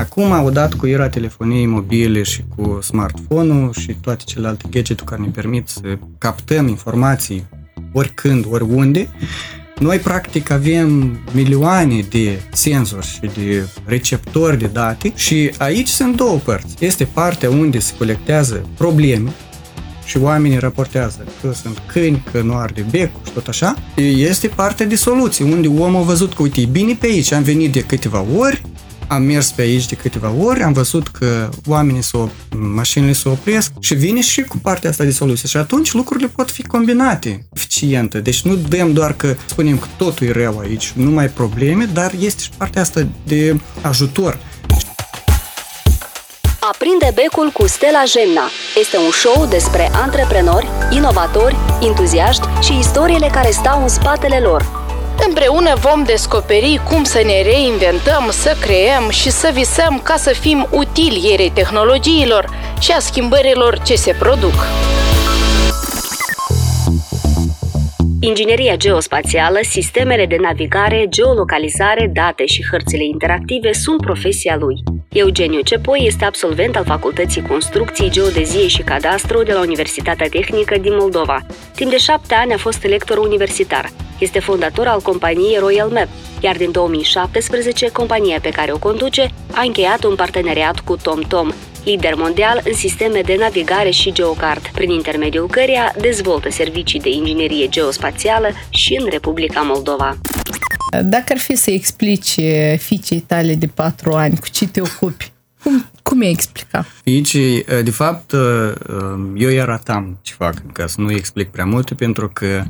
Acum, odată cu era telefoniei mobile și cu smartphone-ul și toate celelalte gadget care ne permit să captăm informații oricând, oriunde, noi practic avem milioane de senzori și de receptori de date și aici sunt două părți. Este partea unde se colectează probleme și oamenii raportează că sunt câini, că nu arde becul și tot așa. Este partea de soluții, unde omul a văzut că, uite, e bine pe aici, am venit de câteva ori, am mers pe aici de câteva ori, am văzut că oamenii s-o, mașinile se opresc și vine și cu partea asta de soluție. Și atunci lucrurile pot fi combinate eficient. Deci nu dăm doar că spunem că totul e rău aici, nu mai probleme, dar este și partea asta de ajutor. Aprinde becul cu Stella Gemna. Este un show despre antreprenori, inovatori, entuziaști și istoriile care stau în spatele lor. Împreună vom descoperi cum să ne reinventăm, să creăm și să visăm ca să fim utili ierei tehnologiilor și a schimbărilor ce se produc. Ingineria geospațială, sistemele de navigare, geolocalizare, date și hărțile interactive sunt profesia lui. Eugeniu Cepoi este absolvent al Facultății Construcții, Geodezie și Cadastru de la Universitatea Tehnică din Moldova. Timp de șapte ani a fost lector universitar. Este fondator al companiei Royal Map, iar din 2017 compania pe care o conduce a încheiat un parteneriat cu TomTom, lider mondial în sisteme de navigare și geocard, prin intermediul căreia dezvoltă servicii de inginerie geospațială și în Republica Moldova. Dacă ar fi să explici fiicei tale de patru ani cu ce te ocupi, cum, cum e explica? Fiicii, de fapt, eu i arătam ce fac, ca să nu explic prea multe, pentru că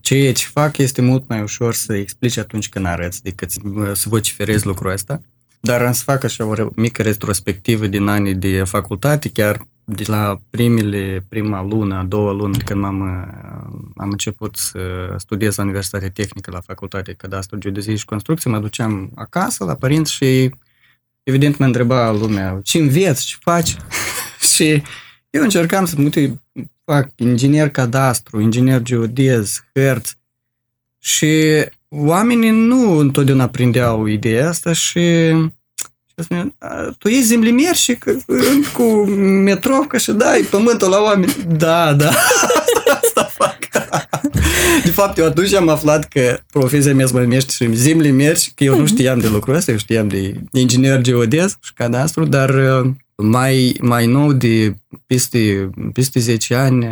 ceea ce fac este mult mai ușor să explici atunci când arăți decât să vociferezi lucrul ăsta. Dar am să fac așa o mică retrospectivă din anii de facultate, chiar de la primele, prima lună, a doua lună, când am, am început să studiez la Universitatea Tehnică la Facultatea Cadastru, Geodezie și Construcție, mă duceam acasă la părinți și evident mă întreba lumea, ce înveți, ce faci? și eu încercam să mă fac inginer cadastru, inginer geodez, hărți și oamenii nu întotdeauna prindeau ideea asta și tu ești zemlimier și cu metrovcă și dai pământul la oameni. Da, da, asta fac. De fapt, eu atunci am aflat că profesia mea se numește și zemlimier și că eu nu știam de lucrul ăsta, eu știam de inginer geodez și cadastru, dar mai, mai nou de peste, peste 10 ani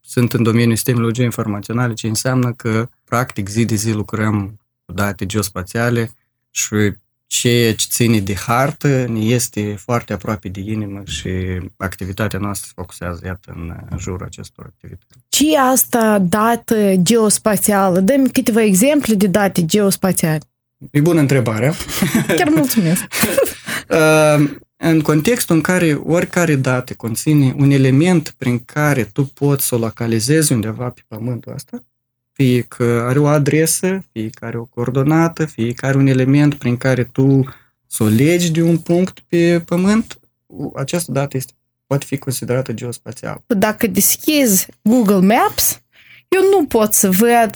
sunt în domeniul sistemelor geoinformaționale, ce înseamnă că practic zi de zi lucrăm cu date geospațiale și ceea ce ține de hartă ne este foarte aproape de inimă și activitatea noastră se focusează, iată, în jurul acestor activități. Ce e asta dată geospațială? Dă-mi câteva exemple de date geospațiale. E bună întrebarea. Chiar mulțumesc. în contextul în care oricare date conține un element prin care tu poți să o localizezi undeva pe pământul ăsta, fie că are o adresă, fie că are o coordonată, fie că are un element prin care tu să o legi de un punct pe pământ, această dată este, poate fi considerată geospațială. Dacă deschizi Google Maps, eu nu pot să văd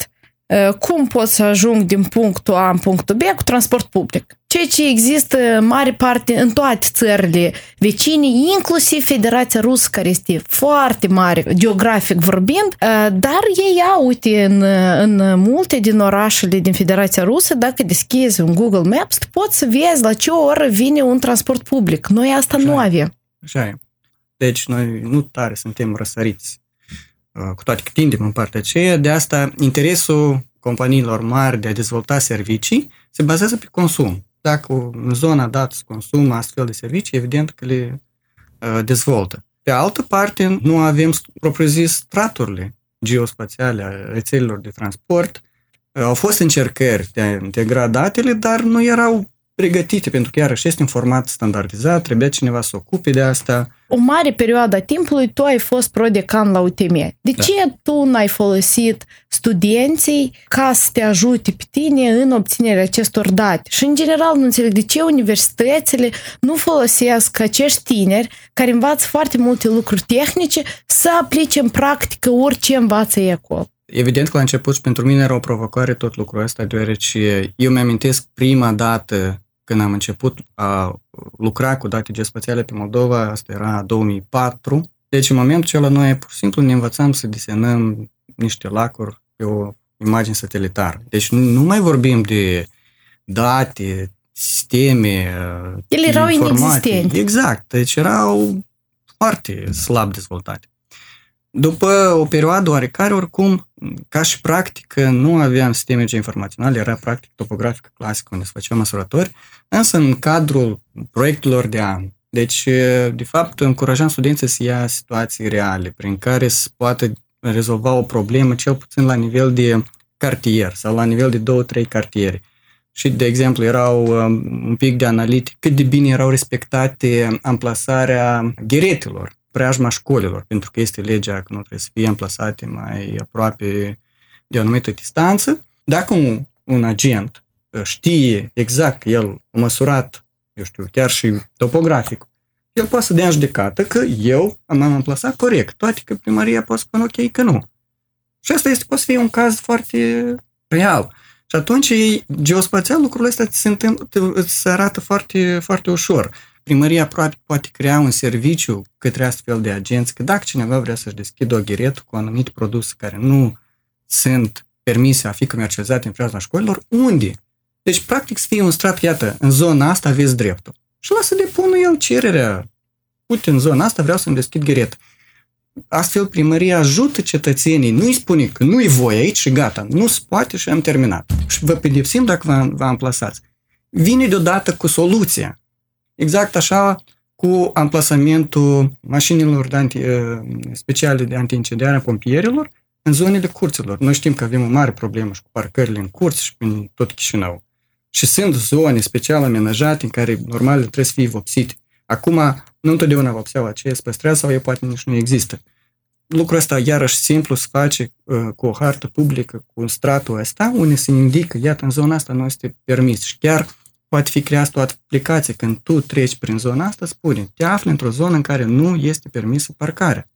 cum pot să ajung din punctul A în punctul B cu transport public. Ceea ce există în mare parte în toate țările vecine, inclusiv Federația Rusă, care este foarte mare geografic vorbind, dar ei au, uite, în, în multe din orașele din Federația Rusă, dacă deschizi un Google Maps, poți să vezi la ce oră vine un transport public. Noi asta Așa nu avem. Așa e. Deci noi nu tare suntem răsăriți cu toate că tindem în partea aceea, de asta interesul companiilor mari de a dezvolta servicii se bazează pe consum. Dacă în zona dată se consumă astfel de servicii, evident că le uh, dezvoltă. Pe altă parte, nu avem propriu-zis straturile geospațiale a rețelelor de transport. Uh, au fost încercări de a integra datele, dar nu erau pregătite, pentru că iarăși este un format standardizat, trebuia cineva să ocupe de asta. O mare perioadă a timpului tu ai fost prodecan la UTM. De da. ce tu n-ai folosit studenții ca să te ajute pe tine în obținerea acestor date? Și în general nu înțeleg de ce universitățile nu folosesc acești tineri care învață foarte multe lucruri tehnice să aplice în practică orice învață ei acolo. Evident că la început și pentru mine era o provocare tot lucrul ăsta, deoarece eu mi-amintesc prima dată când am început a lucra cu date geospațiale pe Moldova, asta era 2004. Deci în momentul acela noi pur și simplu ne învățam să desenăm niște lacuri pe o imagine satelitară. Deci nu, nu mai vorbim de date, sisteme, Ele erau inexistente. Exact. Deci erau foarte slab dezvoltate. După o perioadă oarecare, oricum, ca și practică, nu aveam sisteme informaționale, era practic topografică clasică unde se făceau măsurători, însă în cadrul proiectelor de an. Deci, de fapt, încurajam studenții să ia situații reale prin care să poată rezolva o problemă, cel puțin la nivel de cartier sau la nivel de două, trei cartiere. Și, de exemplu, erau un pic de analitic cât de bine erau respectate amplasarea gheretelor preajma școlilor, pentru că este legea că nu trebuie să fie amplasate mai aproape de o anumită distanță. Dacă un, un agent uh, știe exact că el a măsurat, eu știu, chiar și topografic, el poate să dea în judecată că eu am amplasat corect, toate că primăria poate spune ok că nu. Și asta este, poate să fie un caz foarte real. Și atunci, geospațial, lucrurile astea se, întâmplă, se arată foarte, foarte ușor primăria aproape poate crea un serviciu către astfel de agenți, că dacă cineva vrea să-și deschidă o ghiretă cu anumite produse care nu sunt permise a fi comercializate în preajma școlilor, unde? Deci, practic, să fie un strat, iată, în zona asta aveți dreptul. Și lasă depună el cererea. Uite, în zona asta vreau să-mi deschid ghiretă. Astfel, primăria ajută cetățenii, nu îi spune că nu-i voi aici și gata, nu se poate și am terminat. Și vă pedepsim dacă vă, vă amplasați. Vine deodată cu soluția. Exact așa cu amplasamentul mașinilor de anti, uh, speciale de antiincendiare a pompierilor în zonele curților. Noi știm că avem o mare problemă și cu parcările în curți și prin tot Chișinău. Și sunt zone special amenajate în care normal trebuie să fie vopsite. Acum, nu întotdeauna vopseaua aceea se păstrează sau e poate nici nu există. Lucrul ăsta iarăși simplu se face uh, cu o hartă publică, cu stratul ăsta, unde se indică, iată, în zona asta nu este permis. Și chiar poate fi creată o aplicație când tu treci prin zona asta, spune, te afli într-o zonă în care nu este permisă parcarea.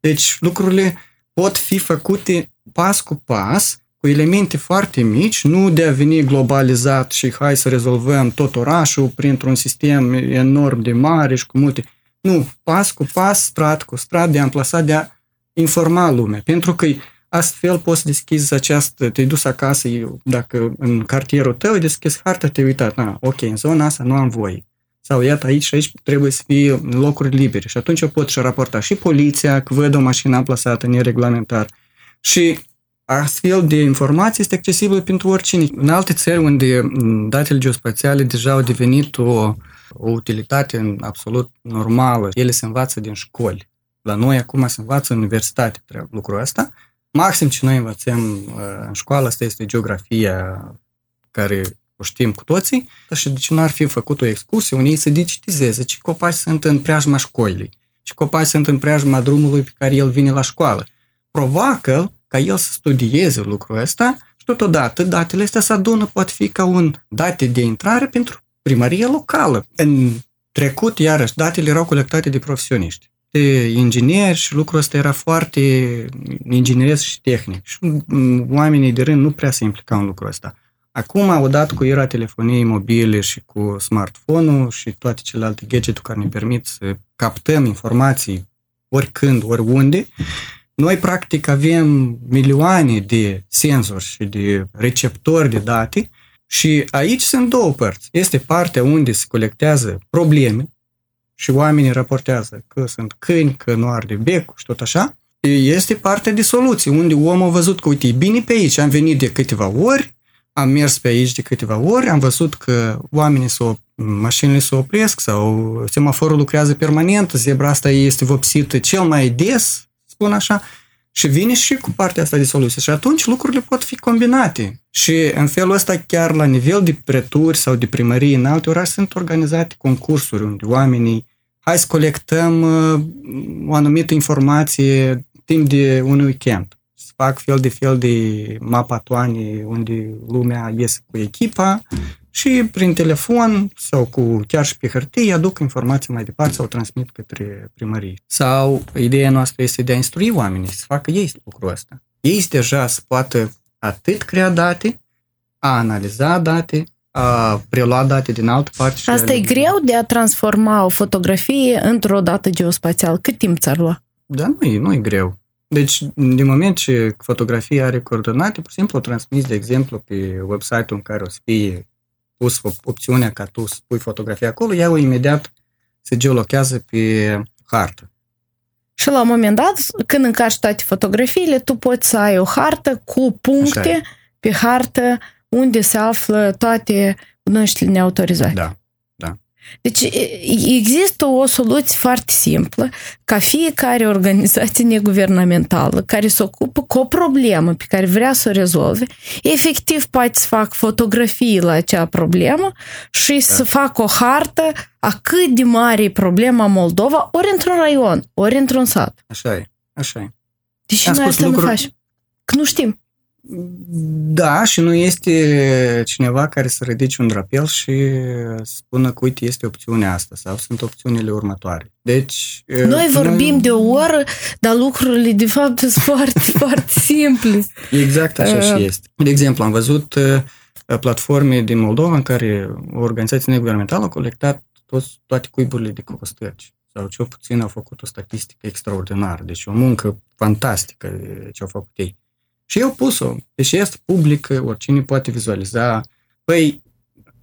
Deci lucrurile pot fi făcute pas cu pas, cu elemente foarte mici, nu de a veni globalizat și hai să rezolvăm tot orașul printr-un sistem enorm de mare și cu multe. Nu, pas cu pas, strat cu strat, de a amplasa, de a informa lumea. Pentru că Astfel poți deschizi această, te-ai dus acasă, dacă în cartierul tău ai deschis harta, te-ai uitat, na, ok, în zona asta nu am voie. Sau iată aici și aici trebuie să fie locuri libere. Și atunci eu pot și raporta și poliția că văd o mașină amplasată nereglementar. Și astfel de informații este accesibil pentru oricine. În alte țări unde datele geospațiale deja au devenit o, o utilitate absolut normală, ele se învață din școli. La noi acum se învață în universitate lucrul ăsta Maxim ce noi învățăm uh, în școală, asta este geografia care o știm cu toții, și de ce nu ar fi făcut o excursie unde ei să digitizeze ce copaci sunt în preajma școlii, ce copaci sunt în preajma drumului pe care el vine la școală. Provoacă ca el să studieze lucrul ăsta și totodată datele astea să adună, poate fi ca un date de intrare pentru primăria locală. În trecut, iarăși, datele erau colectate de profesioniști de ingineri și lucrul ăsta era foarte ingineresc și tehnic. Și oamenii de rând nu prea se implicau în lucrul ăsta. Acum, odată cu era telefoniei mobile și cu smartphone-ul și toate celelalte gadget care ne permit să captăm informații oricând, oriunde, noi practic avem milioane de senzori și de receptori de date și aici sunt două părți. Este partea unde se colectează probleme, și oamenii raportează că sunt câini, că nu arde becul și tot așa, este parte de soluție, unde omul a văzut că, uite, e bine pe aici, am venit de câteva ori, am mers pe aici de câteva ori, am văzut că oamenii s-o, mașinile se opresc sau semaforul lucrează permanent, zebra asta este vopsită cel mai des, spun așa, și vine și cu partea asta de soluție. Și atunci lucrurile pot fi combinate. Și în felul ăsta, chiar la nivel de preturi sau de primărie în alte orașe, sunt organizate concursuri unde oamenii hai să colectăm uh, o anumită informație timp de un weekend. Să fac fel de fel de mapatoane unde lumea iese cu echipa și prin telefon sau cu chiar și pe hârtie aduc informații mai departe sau transmit către primărie. Sau ideea noastră este de a instrui oamenii să facă ei lucrul ăsta. Ei deja să poată atât crea date, a analiza date, a prelua date din altă parte. Și Asta le- e greu de a transforma o fotografie într-o dată geospațială. Cât timp ți-ar lua? Da, nu e, nu e greu. Deci, din moment ce fotografia are coordonate, pur și simplu o transmiți, de exemplu, pe website-ul în care o să fie pus op- opțiunea ca tu să pui fotografia acolo, ea o imediat se geolochează pe hartă. Și la un moment dat, când încarci toate fotografiile, tu poți să ai o hartă cu Așa puncte e. pe hartă unde se află toate gunoștile neautorizate. Da. Deci e- există o soluție foarte simplă ca fiecare organizație neguvernamentală care se ocupă cu o problemă pe care vrea să o rezolve, efectiv poate să facă fotografii la acea problemă și Da. să facă o hartă a cât de mare e problema Moldova, ori într-un raion, ori într-un sat. Așa e. Așa e. Deși Am noi spus asta nu lucruri- facem. Că nu știm. Da, și nu este cineva care să ridice un drapel și spună că, uite, este opțiunea asta sau sunt opțiunile următoare. Deci... Noi vorbim de o oră, dar lucrurile de fapt sunt foarte, foarte simple. Exact așa Uh. și este. De exemplu, am văzut uh, platforme din Moldova în care o organizație neguvernamentală a colectat toți, toate cuiburile de cocostăci sau cel puțin au făcut o statistică extraordinară, deci o muncă fantastică ce au făcut ei. Și eu pus-o, deci este publică, oricine poate vizualiza. Păi,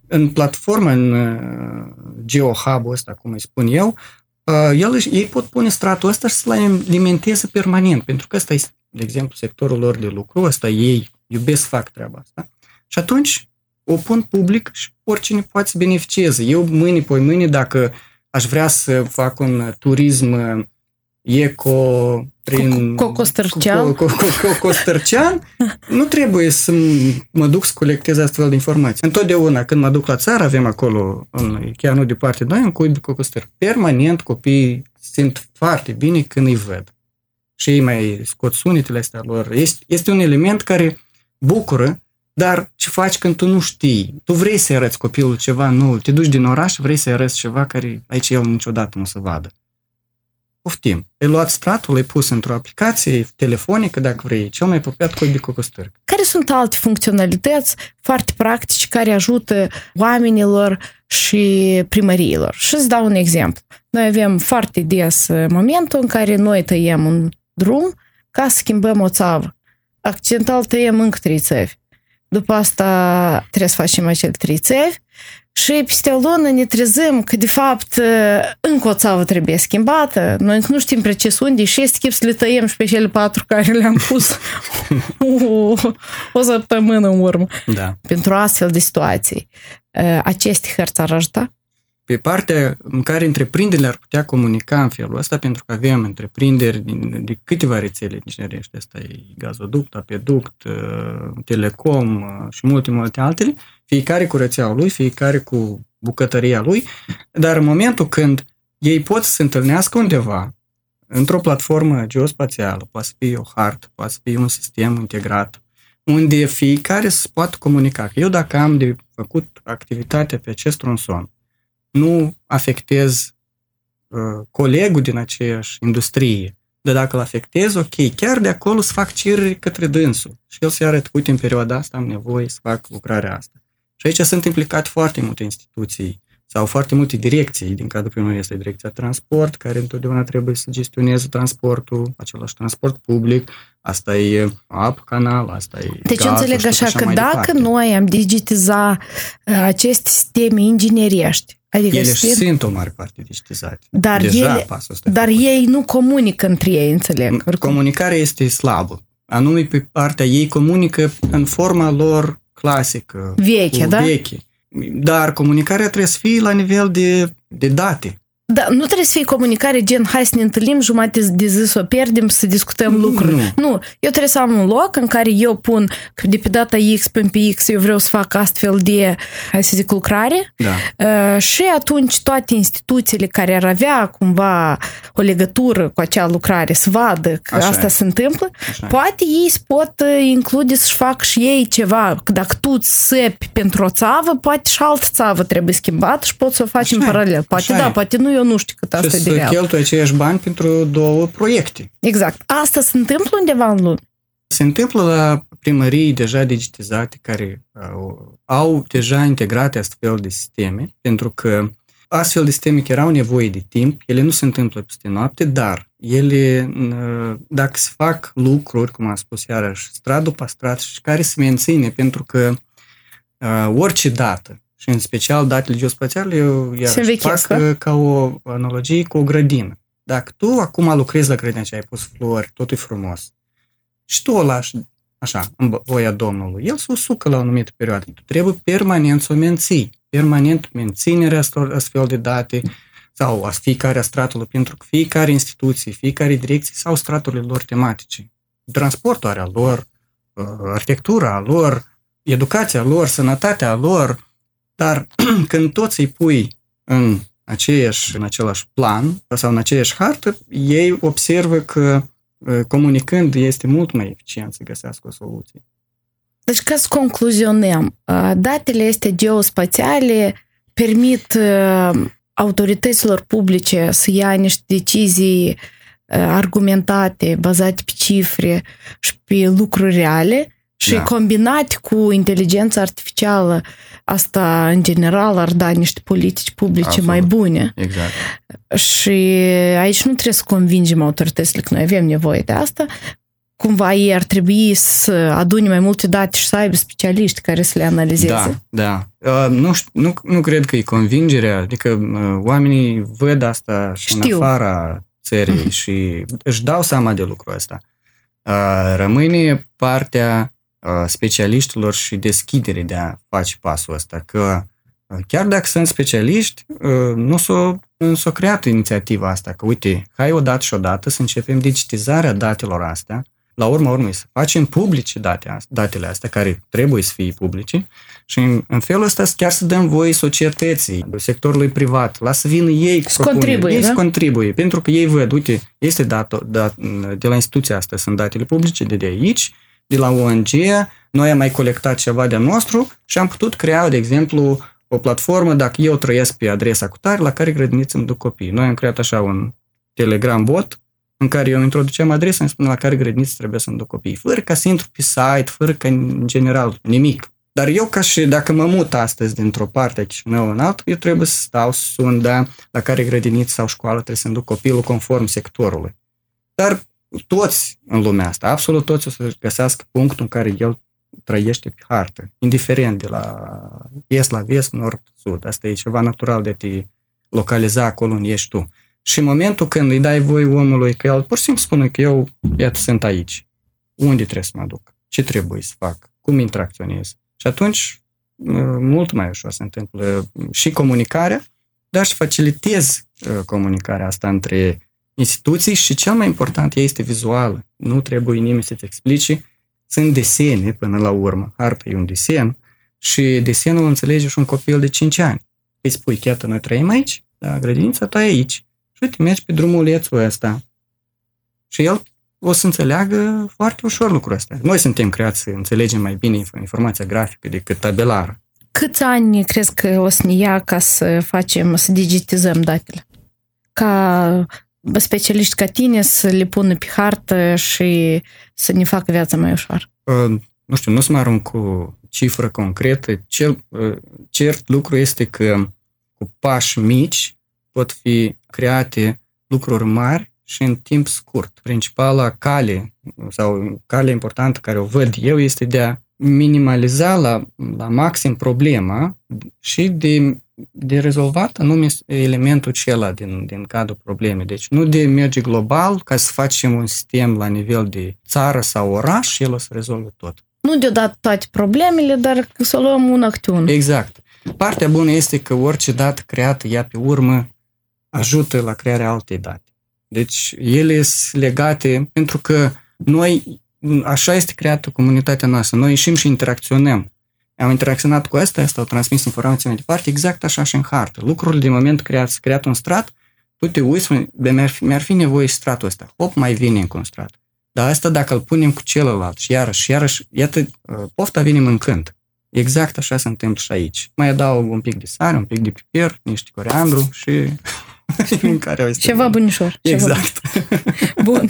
în platformă, în uh, GeoHub-ul ăsta, cum îi spun eu, uh, el, își- ei pot pune stratul ăsta și să-l alimenteze permanent, pentru că ăsta e, de exemplu, sectorul lor de lucru, ăsta ei iubesc, fac treaba asta. Și atunci o pun public și oricine poate să beneficieze. Eu mâine, poi mâine, dacă aș vrea să fac un turism uh, eco prin... Co- cocostărcean. Co- co- co- Cocostărcean, nu trebuie să mă duc să colectez astfel de informații. Întotdeauna când mă duc la țară, avem acolo, în, chiar nu departe de noi, un cuib de cocostări. Permanent copiii simt foarte bine când îi văd. Și ei mai scot sunetele astea lor. Este, este un element care bucură, dar ce faci când tu nu știi? Tu vrei să arăți copilul ceva nou, te duci din oraș, vrei să arăți ceva care aici el niciodată nu o să vadă. Poftim. Ai luat stratul, l-ai pus într-o aplicație telefonică, dacă vrei, cel mai apropiat cuib de cocostări. Care sunt alte funcționalități foarte practice care ajută oamenilor și primăriilor? Și îți dau un exemplu. Noi avem foarte des uh, momentul în care noi tăiem un drum ca să schimbăm o țavă. Accidental tăiem încă trei țevi. După asta trebuie să facem acele trei țevi și peste o lună ne trezim că de fapt uh, încă o țavă trebuie schimbată. Noi încă nu știm precis unde și este chip să le tăiem și pe cele patru care le-am pus o, o săptămână în urmă Da. pentru astfel de situații. Uh, Aceste hărți ar ajuta? Pe partea în care întreprinderile ar putea comunica în felul ăsta, pentru că avem întreprinderi din, de câteva rețele inginerești, asta e gazoduct, apeduct, uh, telecom uh, și multe, multe altele, fiecare cu rețeaua lui, fiecare cu bucătăria lui, dar în momentul când ei pot să se întâlnească undeva, într-o platformă geospațială, poate să fie o hartă, poate să fie un sistem integrat, unde fiecare să poată comunica. Că eu dacă am de făcut activitatea pe acest tronson, nu afectez uh, colegul din aceeași industrie, dar dacă îl afectez, ok, chiar de acolo să fac cereri către dânsul și el să-i arăt, uite, în perioada asta am nevoie să fac lucrarea asta. Și aici sunt implicate foarte multe instituții sau foarte multe direcții. Din cadrul primului este direcția transport, care întotdeauna trebuie să gestioneze transportul, același transport public, asta e apă, canal, asta e Deci gazul înțeleg și tot așa că mai dacă departe. noi am digitiza uh, aceste sisteme ingineriești, adică Ele sistem- sunt o mare parte digitizate. Dar Deja ele- pasul ăsta e dar făcut. ei nu comunică între ei, înțeleg. Oricum. Comunicarea este slabă. Anume pe partea ei comunică în forma lor clasică. Veche, cu da? Veche. Dar comunicarea trebuie să fie la nivel de, de date. Da, nu trebuie să fie comunicare gen hai să ne întâlnim jumate de zi să o pierdem să discutăm Nu, lucruri. nu. nu, eu trebuie să am un loc în care eu pun că de pe data X până pe X eu vreau să fac astfel de, hai să zic, lucrare Da. Uh, și atunci toate instituțiile care ar avea cumva o legătură cu acea lucrare să vadă că Așa asta e. se întâmplă, Așa. poate ei se pot uh, include să-și fac și ei ceva. Că Dacă tu îți săpi pentru o țavă, poate și altă țavă trebuie schimbată și poți să o faci în Așa e. paralel. Poate Așa da, e. poate nu, eu nu știu cât asta și e de să real. cheltuie aceiași bani pentru două proiecte. Exact. Asta se întâmplă undeva în lume. Se întâmplă la primării deja digitizate care au, au deja integrate astfel de sisteme, pentru că astfel de sisteme care au nevoie de timp, ele nu se întâmplă peste noapte, dar ele, dacă se fac lucruri, cum am spus iarăși, strat după strat și care se menține, pentru că uh, orice dată, și în special datele geospațiale, eu iarăși fac ca o analogie cu o grădină. Dacă tu acum lucrezi la grădina ce ai pus flori, totul e frumos, și tu o lași așa, în voia Domnului, el se usucă la o anumită perioadă. Tu trebuie permanent să o menții, permanent menținerea astfel de date sau a fiecare stratului, pentru că fiecare instituție, fiecare direcție sau straturile lor tematice. Transportul are a lor, uh, arhitectura a lor, educația lor, sănătatea lor, dar când toți îi pui în aceeași, în același plan sau în aceeași hartă, ei observă că comunicând este mult mai eficient să găsească o soluție. Deci, ca să concluzionăm, datele este geospațiale permit autorităților publice să ia niște decizii argumentate, bazate pe cifre și pe lucruri reale și da. combinat cu inteligența artificială asta, în general, ar da niște politici publice Absolut. mai bune. Exact. Și aici nu trebuie să convingem autoritățile că noi avem nevoie de asta. Cumva ei ar trebui să adune mai multe date și să aibă specialiști care să le analizeze. Da, da. Uh, nu, nu, nu cred că e convingerea, adică uh, oamenii văd asta și Știu. în afara țării mm-hmm. și își dau seama de lucrul ăsta. Uh, rămâne partea specialiștilor și deschidere de a face pasul ăsta, că chiar dacă sunt specialiști, nu s-a, nu s-a creat inițiativa asta, că uite, hai odată și odată să începem digitizarea datelor astea, la urma urmei să facem publice date, datele astea, care trebuie să fie publice, și în, în felul ăsta chiar să dăm voie societății, sectorului privat, lasă vină ei să contribuie, ei da? să contribuie, pentru că ei văd, uite, este dat, dat, de la instituția asta, sunt datele publice de, de aici, de la ONG, noi am mai colectat ceva de nostru și am putut crea, de exemplu, o platformă dacă eu trăiesc pe adresa cu tare, la care grădiniță îmi duc copii. Noi am creat așa un Telegram bot în care eu introduceam adresa, îmi spune la care grădiniță trebuie să-mi duc copii, fără ca să intru pe site, fără ca în general nimic. Dar eu ca și dacă mă mut astăzi dintr-o parte a Chișinău în altă, eu trebuie să stau să sun, da, la care grădiniță sau școală trebuie să-mi duc copilul conform sectorului. Dar toți în lumea asta, absolut toți o să găsească punctul în care el trăiește pe hartă, indiferent de la est la vest, nord, sud. Asta e ceva natural de te localiza acolo unde ești tu. Și în momentul când îi dai voi omului că el pur și simplu spune că eu, iată, sunt aici, unde trebuie să mă duc? Ce trebuie să fac? Cum interacționez? Și atunci, mult mai ușor se întâmplă și comunicarea, dar și facilitez uh, comunicarea asta între instituții și cel mai important este vizuală. Nu trebuie nimeni să-ți explice. Sunt desene până la urmă. Harta e un desen și desenul înțelege și un copil de 5 ani. Îi spui, iată, noi trăim aici, da, grădinița ta e aici. Și uite, mergi pe drumulețul ăsta. Și el o să înțeleagă foarte ușor lucrul ăsta. Noi suntem creați să înțelegem mai bine informația grafică decât tabelară. Câți ani crezi că o să ne ia ca să facem, să digitizăm datele? Ca specialiști ca tine să le pună pe hartă și să ne facă viața mai ușor? Uh, nu știu, nu să mă arunc cu cifră concretă. Cel, uh, cert lucru este că cu pași mici pot fi create lucruri mari și în timp scurt. Principala cale sau calea importantă care o văd eu este de a minimaliza la, la maxim problema și de de rezolvat anume elementul acela din, din cadrul problemei. Deci nu de merge global ca să facem un sistem la nivel de țară sau oraș și el o să rezolve tot. Nu deodată toate problemele, dar să luăm un acțiune. Exact. Partea bună este că orice dată creată, ea pe urmă ajută la crearea altei date. Deci ele sunt legate pentru că noi, așa este creată comunitatea noastră, noi ieșim și interacționăm am interacționat cu asta, asta au transmis informații mai departe, exact așa și în hartă. Lucrurile de moment creat, creat un strat, tu te uiți, mi-ar fi, mi-ar fi nevoie stratul ăsta. Hop, mai vine încă un strat. Dar asta dacă îl punem cu celălalt și iarăși, iarăși, iată, uh, pofta vine mâncând. Exact așa se întâmplă și aici. Mai adaug un pic de sare, un pic de piper, niște coriandru și în care este Ceva bunișor. ceva Exact. Bun.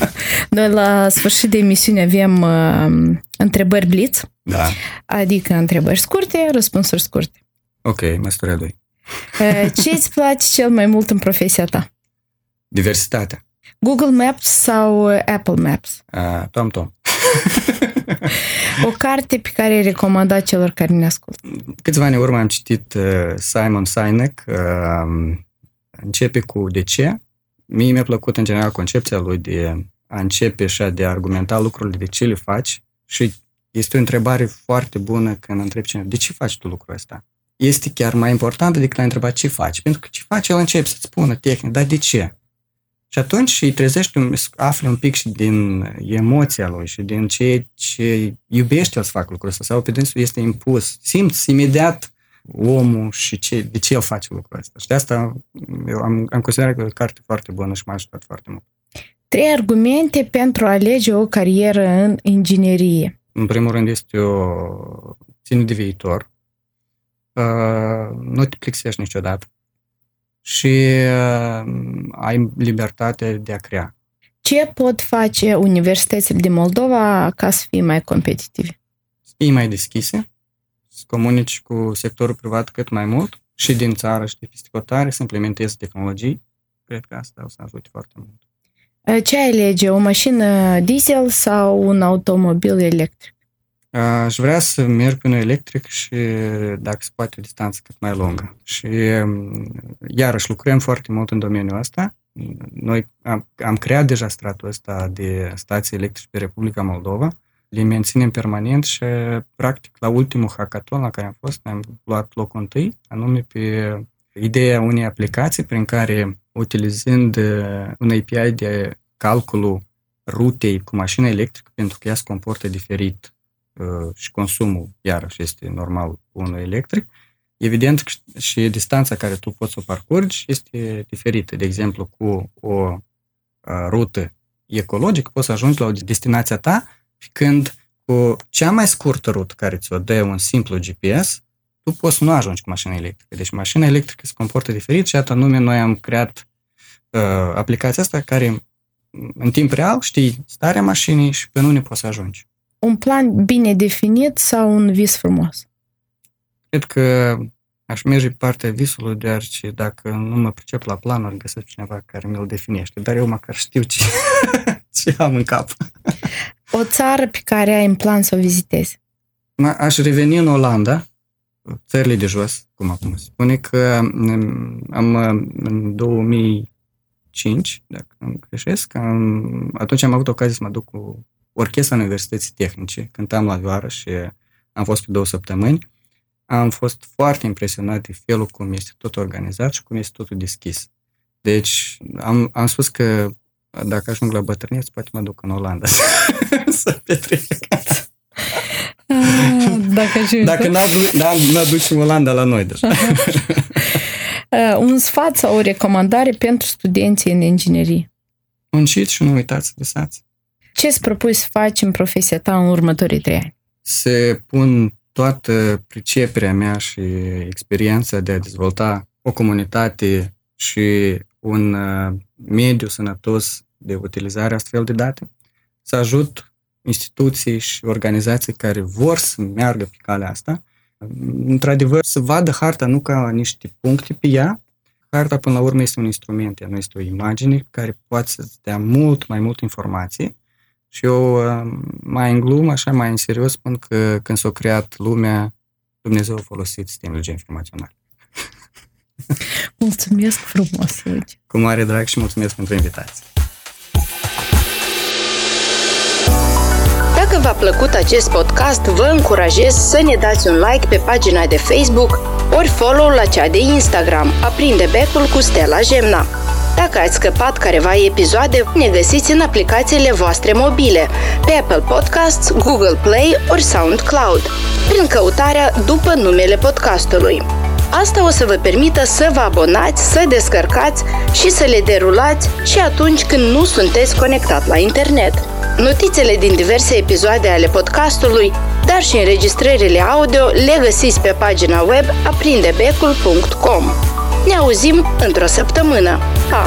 Noi la sfârșit de emisiune avem uh, întrebări blitz, Da. adică întrebări scurte, răspunsuri scurte. Ok, măsura 2. Uh, Ce îți place cel mai mult în profesia ta? Diversitatea. Google Maps sau uh, Apple Maps? Uh, Tom Tom. O carte pe care ai recomandat celor care ne ascultă. Câțiva ani în urmă am citit uh, Simon Sinek, uh, începe cu de ce. Mie mi-a plăcut în general concepția lui de a începe și a de a argumenta lucrurile de ce le faci și este o întrebare foarte bună când întrebi cineva, de ce faci tu lucrul ăsta? Este chiar mai important decât a întreba ce faci. Pentru că ce faci, el începe să-ți spună tehnic, dar de ce? Și atunci îi trezești, un- afli un pic și din emoția lui și din ce, ce iubește el să facă lucrul ăsta sau pe dânsul este impus. Simți imediat omul și ce, de ce el face lucrul ăsta. Și de asta eu am, am considerat că e o carte foarte bună și m-a ajutat foarte mult. Trei argumente pentru a alege o carieră în inginerie. În primul rând este o ține de viitor. Uh, nu te plictisești niciodată. Și uh, ai libertate de a crea. Ce pot face universitățile din Moldova ca să fie mai competitivi? să fii mai deschise, să comunici cu sectorul privat cât mai mult și din țară și de peste hotare, să implementezi tehnologii. Cred că asta o să ajute foarte mult. Uh, Ce ai alege? O mașină diesel sau un automobil electric? Aș vrea să merg pe unul electric și, dacă se poate, o distanță cât mai lungă. Și, um, iarăși, lucrăm foarte mult în domeniul ăsta. Noi am, am creat deja stratul ăsta de stații electrice pe Republica Moldova. Le menținem permanent și, practic, la ultimul hackathon la care am fost, am luat locul întâi, anume pe ideea unei aplicații prin care, utilizând uh, un API de calculul rutei cu mașina electrică, pentru că ea se comportă diferit uh, și consumul, iarăși, este normal cu unul electric, evident că și distanța care tu poți să o parcurgi este diferită. De exemplu, cu o uh, rută ecologică poți să ajungi la o destinația ta, când cu cea mai scurtă rută care ți-o dă un simplu GPS, tu poți să nu ajungi cu mașina electrică. Deci mașina electrică se comportă diferit și atât anume noi am creat uh, aplicația asta care în timp real știi starea mașinii și pe unde poți să ajungi. Un plan bine definit sau un vis frumos? Cred că aș merge pe partea visului, deoarece dacă nu mă pricep la planuri, găsesc cineva care mi-l definește. Dar eu măcar știu ce, ce am în cap. O țară pe care ai în plan să o vizitezi? Ma- Aș reveni în Olanda, țările de jos, cum acum se spune, că mm, am în 2005, dacă nu greșesc, am, atunci am avut ocazia să mă duc cu orchestra Universității Tehnice, cântam la vioară și am fost pe două săptămâni. Am fost foarte impresionat de felul cum este tot organizat și cum este totul deschis. Deci am, am spus că dacă ajung la bătrânețe, poate mă duc în Olanda să petrec. Ah, Dacă ajungi, Dacă n-aduc- n- n-aducem Olanda la noi deja. Uh, un sfat sau o recomandare pentru studenții în inginerie. Munciți și nu uitați să visați. Ce îți propui să faci în profesia ta în următorii trei ani? Se pun toată priceperea mea și experiența de a dezvolta o comunitate și un uh, mediu sănătos de utilizare astfel de date, să ajut instituții și organizații care vor să meargă pe calea asta, într-adevăr, să vadă harta nu ca niște puncte pe ea, harta până la urmă este un instrument, ea nu este o imagine care poate să-ți dea mult mai mult informație și eu uh, mai în glumă, așa mai în serios, spun că când s-a creat lumea, Dumnezeu a folosit sistemul de informațional. Mulțumesc frumos, Luigi. Cu mare drag și mulțumesc pentru invitație. Dacă v-a plăcut acest podcast, vă încurajez să ne dați un like pe pagina de Facebook ori follow la cea de Instagram, aprinde becul cu Stella Gemna. Dacă ați scăpat careva episoade, ne găsiți în aplicațiile voastre mobile, pe Apple Podcasts, Google Play ori SoundCloud, prin căutarea după numele podcastului. Asta o să vă permită să vă abonați, să descărcați și să le derulați și atunci când nu sunteți conectat la internet. Notițele din diverse episoade ale podcastului, dar și înregistrările audio le găsiți pe pagina web aprindebecul.com. Ne auzim într-o săptămână. Pa!